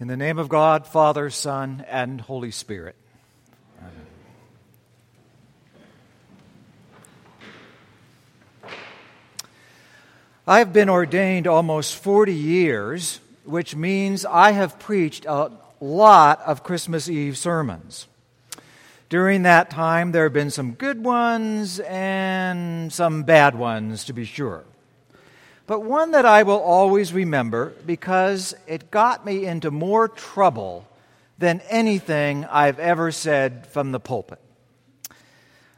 In the name of God, Father, Son, and Holy Spirit. I have been ordained almost 40 years, which means I have preached a lot of Christmas Eve sermons. During that time, there have been some good ones and some bad ones, to be sure but one that I will always remember because it got me into more trouble than anything I've ever said from the pulpit.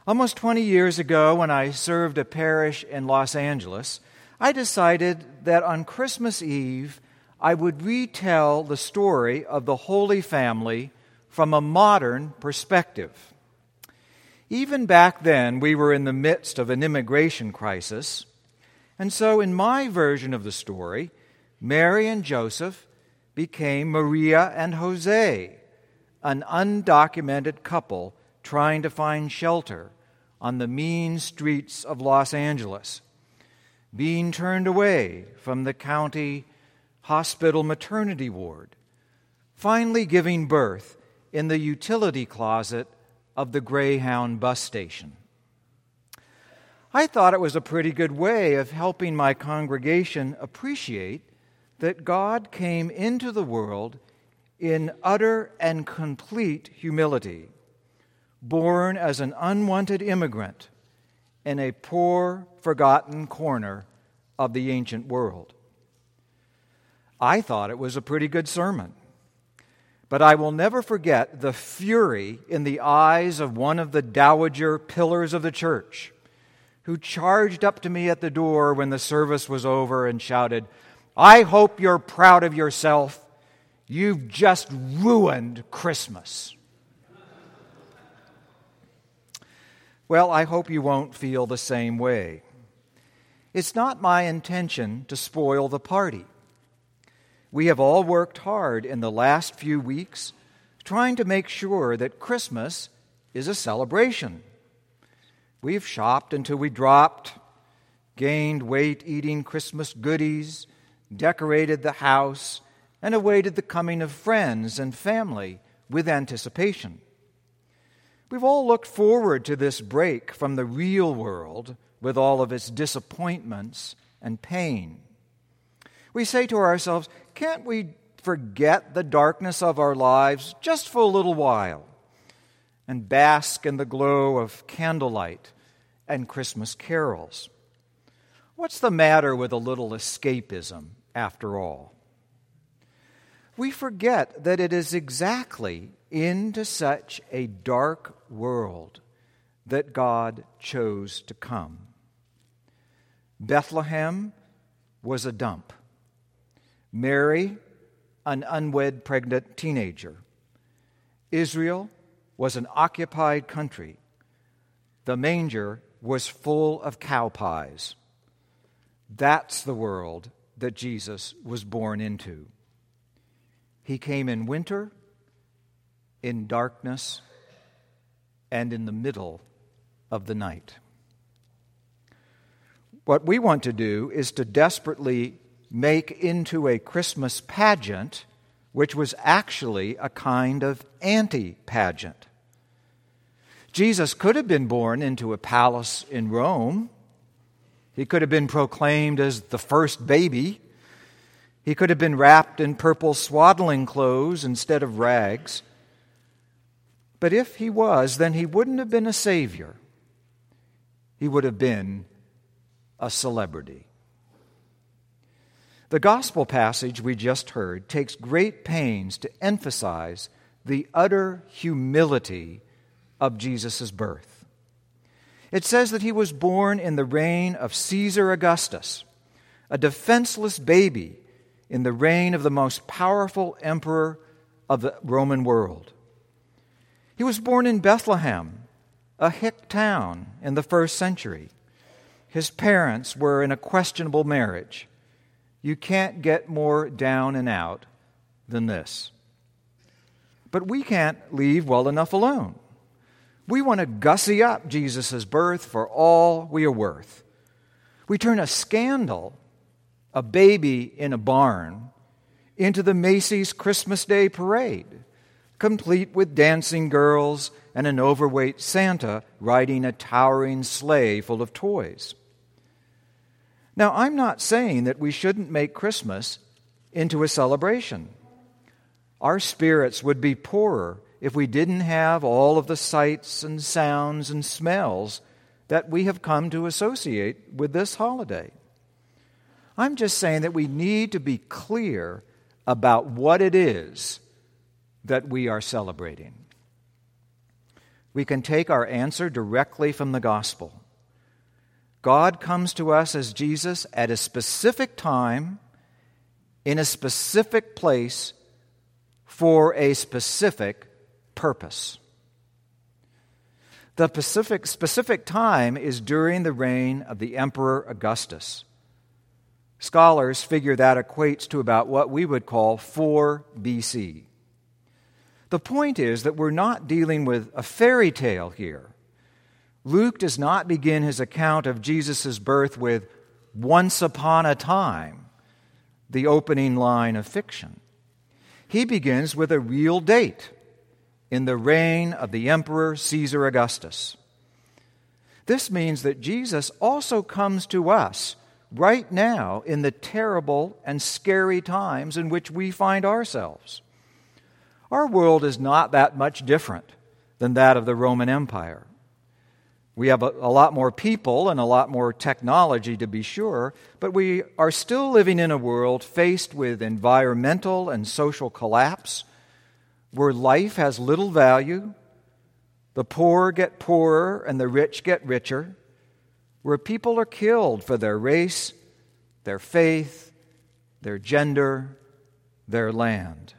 Almost 20 years ago, when I served a parish in Los Angeles, I decided that on Christmas Eve, I would retell the story of the Holy Family from a modern perspective. Even back then, we were in the midst of an immigration crisis and so, in my version of the story, Mary and Joseph became Maria and Jose, an undocumented couple trying to find shelter on the mean streets of Los Angeles, being turned away from the county hospital maternity ward, finally giving birth in the utility closet of the Greyhound bus station. I thought it was a pretty good way of helping my congregation appreciate that God came into the world in utter and complete humility, born as an unwanted immigrant in a poor, forgotten corner of the ancient world. I thought it was a pretty good sermon. But I will never forget the fury in the eyes of one of the dowager pillars of the church who charged up to me at the door when the service was over and shouted, I hope you're proud of yourself. You've just ruined Christmas. Well, I hope you won't feel the same way. It's not my intention to spoil the party. We have all worked hard in the last few weeks trying to make sure that Christmas is a celebration We've shopped until we dropped, gained weight eating Christmas goodies, decorated the house, and awaited the coming of friends and family with anticipation. We've all looked forward to this break from the real world with all of its disappointments and pain. We say to ourselves, can't we forget the darkness of our lives just for a little while and bask in the glow of candlelight and Christmas carols. What's the matter with a little escapism, after all? We forget that it is exactly into such a dark world that God chose to come. Bethlehem was a dump. Mary, an unwed pregnant teenager. Israel was an occupied country. The manger was full of cow pies. That's the world that Jesus was born into. He came in winter, in darkness, and in the middle of the night. What we want to do is to desperately make into a Christmas pageant, which was actually a kind of anti pageant. Jesus could have been born into a palace in Rome. He could have been proclaimed as the first baby. He could have been wrapped in purple swaddling clothes instead of rags. But if he was, then he wouldn't have been a savior. He would have been a celebrity. The gospel passage we just heard takes great pains to emphasize the utter humility of Jesus' birth. It says that he was born in the reign of Caesar Augustus, a defenseless baby in the reign of the most powerful emperor of the Roman world. He was born in Bethlehem, a hick town in the first century. His parents were in a questionable marriage. You can't get more down and out than this. But we can't leave well enough alone. We want to gussy up Jesus' birth for all we are worth. We turn a scandal, a baby in a barn, into the Macy's Christmas Day parade, complete with dancing girls and an overweight Santa riding a towering sleigh full of toys. Now, I'm not saying that we shouldn't make Christmas into a celebration. Our spirits would be poorer if we didn't have all of the sights and sounds and smells that we have come to associate with this holiday. I'm just saying that we need to be clear about what it is that we are celebrating. We can take our answer directly from the gospel. God comes to us as Jesus at a specific time, in a specific place, for a specific purpose. The specific, specific time is during the reign of the Emperor Augustus. Scholars figure that equates to about what we would call 4 BC. The point is that we're not dealing with a fairy tale here. Luke does not begin his account of Jesus' birth with once upon a time, the opening line of fiction. He begins with a real date in the reign of the Emperor Caesar Augustus. This means that Jesus also comes to us right now in the terrible and scary times in which we find ourselves. Our world is not that much different than that of the Roman Empire. We have a, a, lot more people and a lot more technology, to be sure, but we are still living in a world faced with environmental and social collapse, where life has little value, the poor get poorer and the rich get richer, where people are killed for their race, their faith, their gender, their land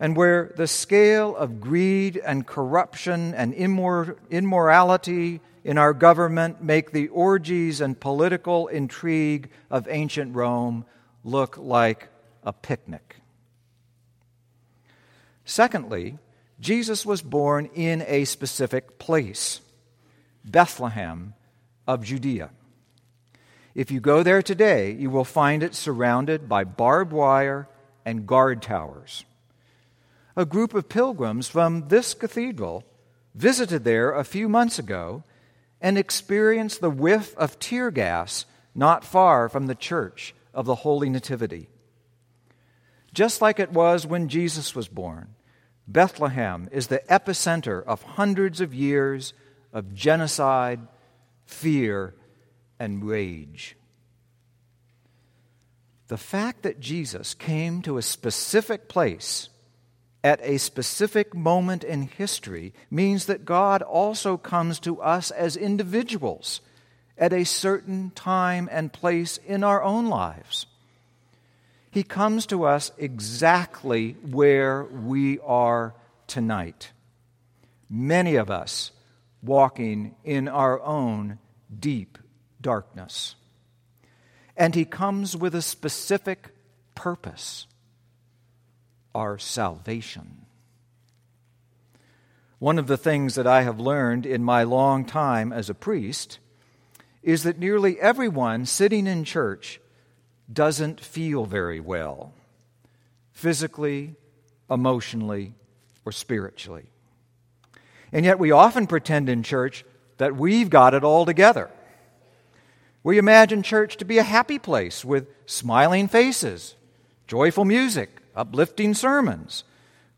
and where the scale of greed and corruption and immor- immorality in our government make the orgies and political intrigue of ancient Rome look like a picnic. Secondly, Jesus was born in a specific place Bethlehem of Judea. If you go there today, you will find it surrounded by barbed wire and guard towers a group of pilgrims from this cathedral visited there a few months ago and experienced the whiff of tear gas not far from the church of the Holy Nativity. Just like it was when Jesus was born, Bethlehem is the epicenter of hundreds of years of genocide, fear, and rage. The fact that Jesus came to a specific place at a specific moment in history means that God also comes to us as individuals at a certain time and place in our own lives. He comes to us exactly where we are tonight. Many of us walking in our own deep darkness. And He comes with a specific purpose our salvation. One of the things that I have learned in my long time as a priest is that nearly everyone sitting in church doesn't feel very well, physically, emotionally, or spiritually. And yet we often pretend in church that we've got it all together. We imagine church to be a happy place with smiling faces, joyful music, uplifting sermons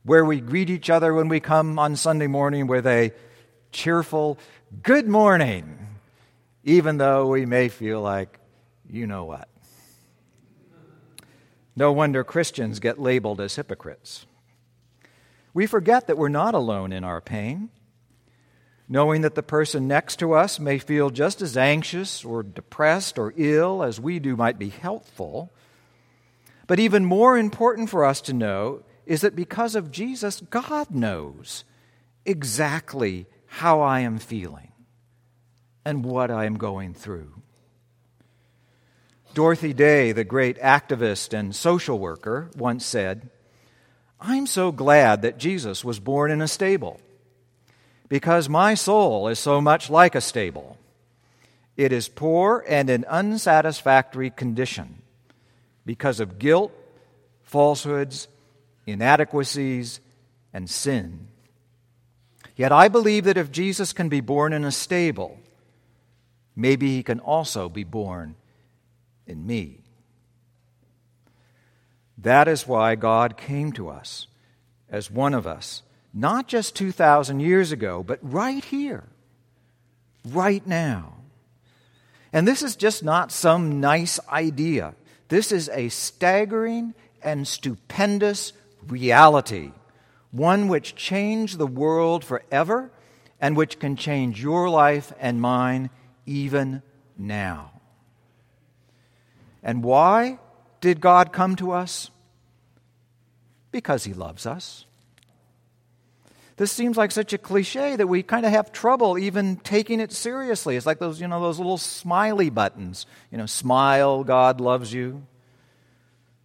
where we greet each other when we come on Sunday morning with a cheerful good morning, even though we may feel like, you know what. No wonder Christians get labeled as hypocrites. We forget that we're not alone in our pain. Knowing that the person next to us may feel just as anxious or depressed or ill as we do might be helpful but even more important for us to know is that because of Jesus, God knows exactly how I am feeling and what I am going through. Dorothy Day, the great activist and social worker, once said, I'm so glad that Jesus was born in a stable because my soul is so much like a stable. It is poor and in unsatisfactory condition because of guilt, falsehoods, inadequacies, and sin. Yet I believe that if Jesus can be born in a stable, maybe he can also be born in me. That is why God came to us as one of us, not just 2,000 years ago, but right here, right now. And this is just not some nice idea. This is a staggering and stupendous reality, one which changed the world forever and which can change your life and mine even now. And why did God come to us? Because He loves us. This seems like such a cliche that we kind of have trouble even taking it seriously. It's like those, you know, those little smiley buttons. You know, smile, God loves you.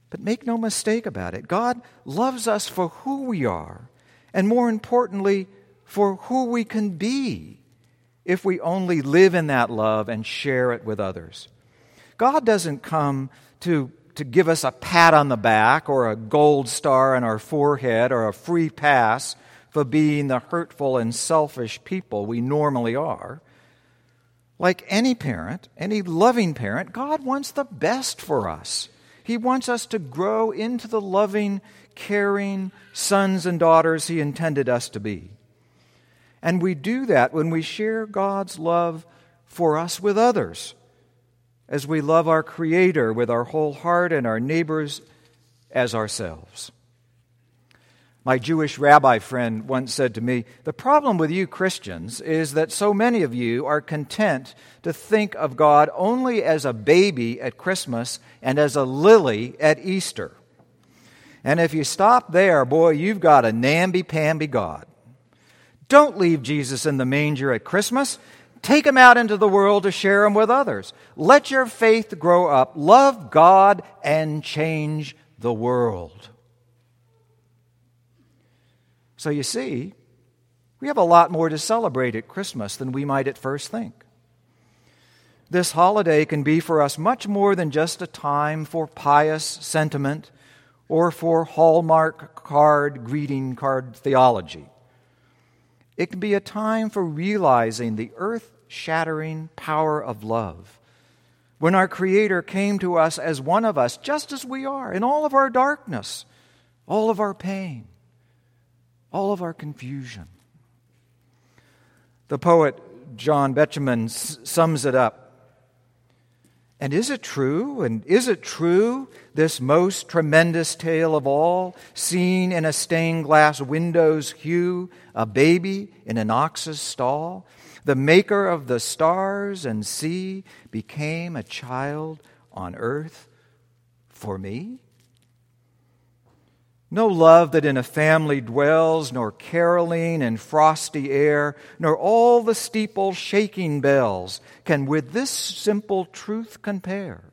But make no mistake about it. God loves us for who we are, and more importantly, for who we can be if we only live in that love and share it with others. God doesn't come to, to give us a pat on the back or a gold star on our forehead or a free pass for being the hurtful and selfish people we normally are. Like any parent, any loving parent, God wants the best for us. He wants us to grow into the loving, caring sons and daughters He intended us to be. And we do that when we share God's love for us with others, as we love our Creator with our whole heart and our neighbors as ourselves. My Jewish rabbi friend once said to me, The problem with you Christians is that so many of you are content to think of God only as a baby at Christmas and as a lily at Easter. And if you stop there, boy, you've got a namby pamby God. Don't leave Jesus in the manger at Christmas. Take him out into the world to share him with others. Let your faith grow up. Love God and change the world. So you see, we have a lot more to celebrate at Christmas than we might at first think. This holiday can be for us much more than just a time for pious sentiment or for Hallmark card greeting card theology. It can be a time for realizing the earth shattering power of love. When our Creator came to us as one of us, just as we are, in all of our darkness, all of our pain, all of our confusion. The poet John Betjeman sums it up. And is it true? And is it true, this most tremendous tale of all, seen in a stained glass window's hue, a baby in an ox's stall? The maker of the stars and sea became a child on earth for me? No love that in a family dwells, nor caroling in frosty air, nor all the steeple shaking bells can with this simple truth compare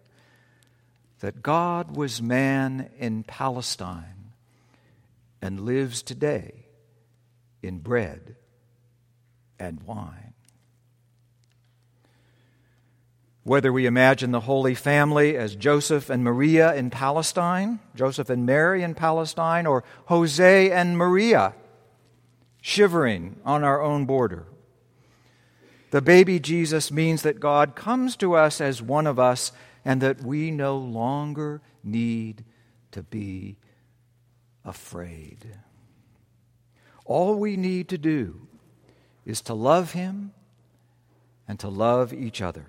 that God was man in Palestine and lives today in bread and wine. Whether we imagine the Holy Family as Joseph and Maria in Palestine, Joseph and Mary in Palestine, or Jose and Maria shivering on our own border. The baby Jesus means that God comes to us as one of us and that we no longer need to be afraid. All we need to do is to love Him and to love each other.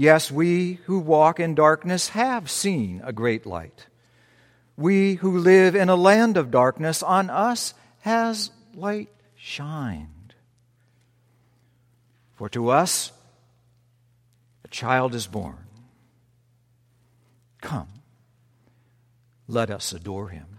Yes, we who walk in darkness have seen a great light. We who live in a land of darkness, on us has light shined. For to us a child is born. Come, let us adore him.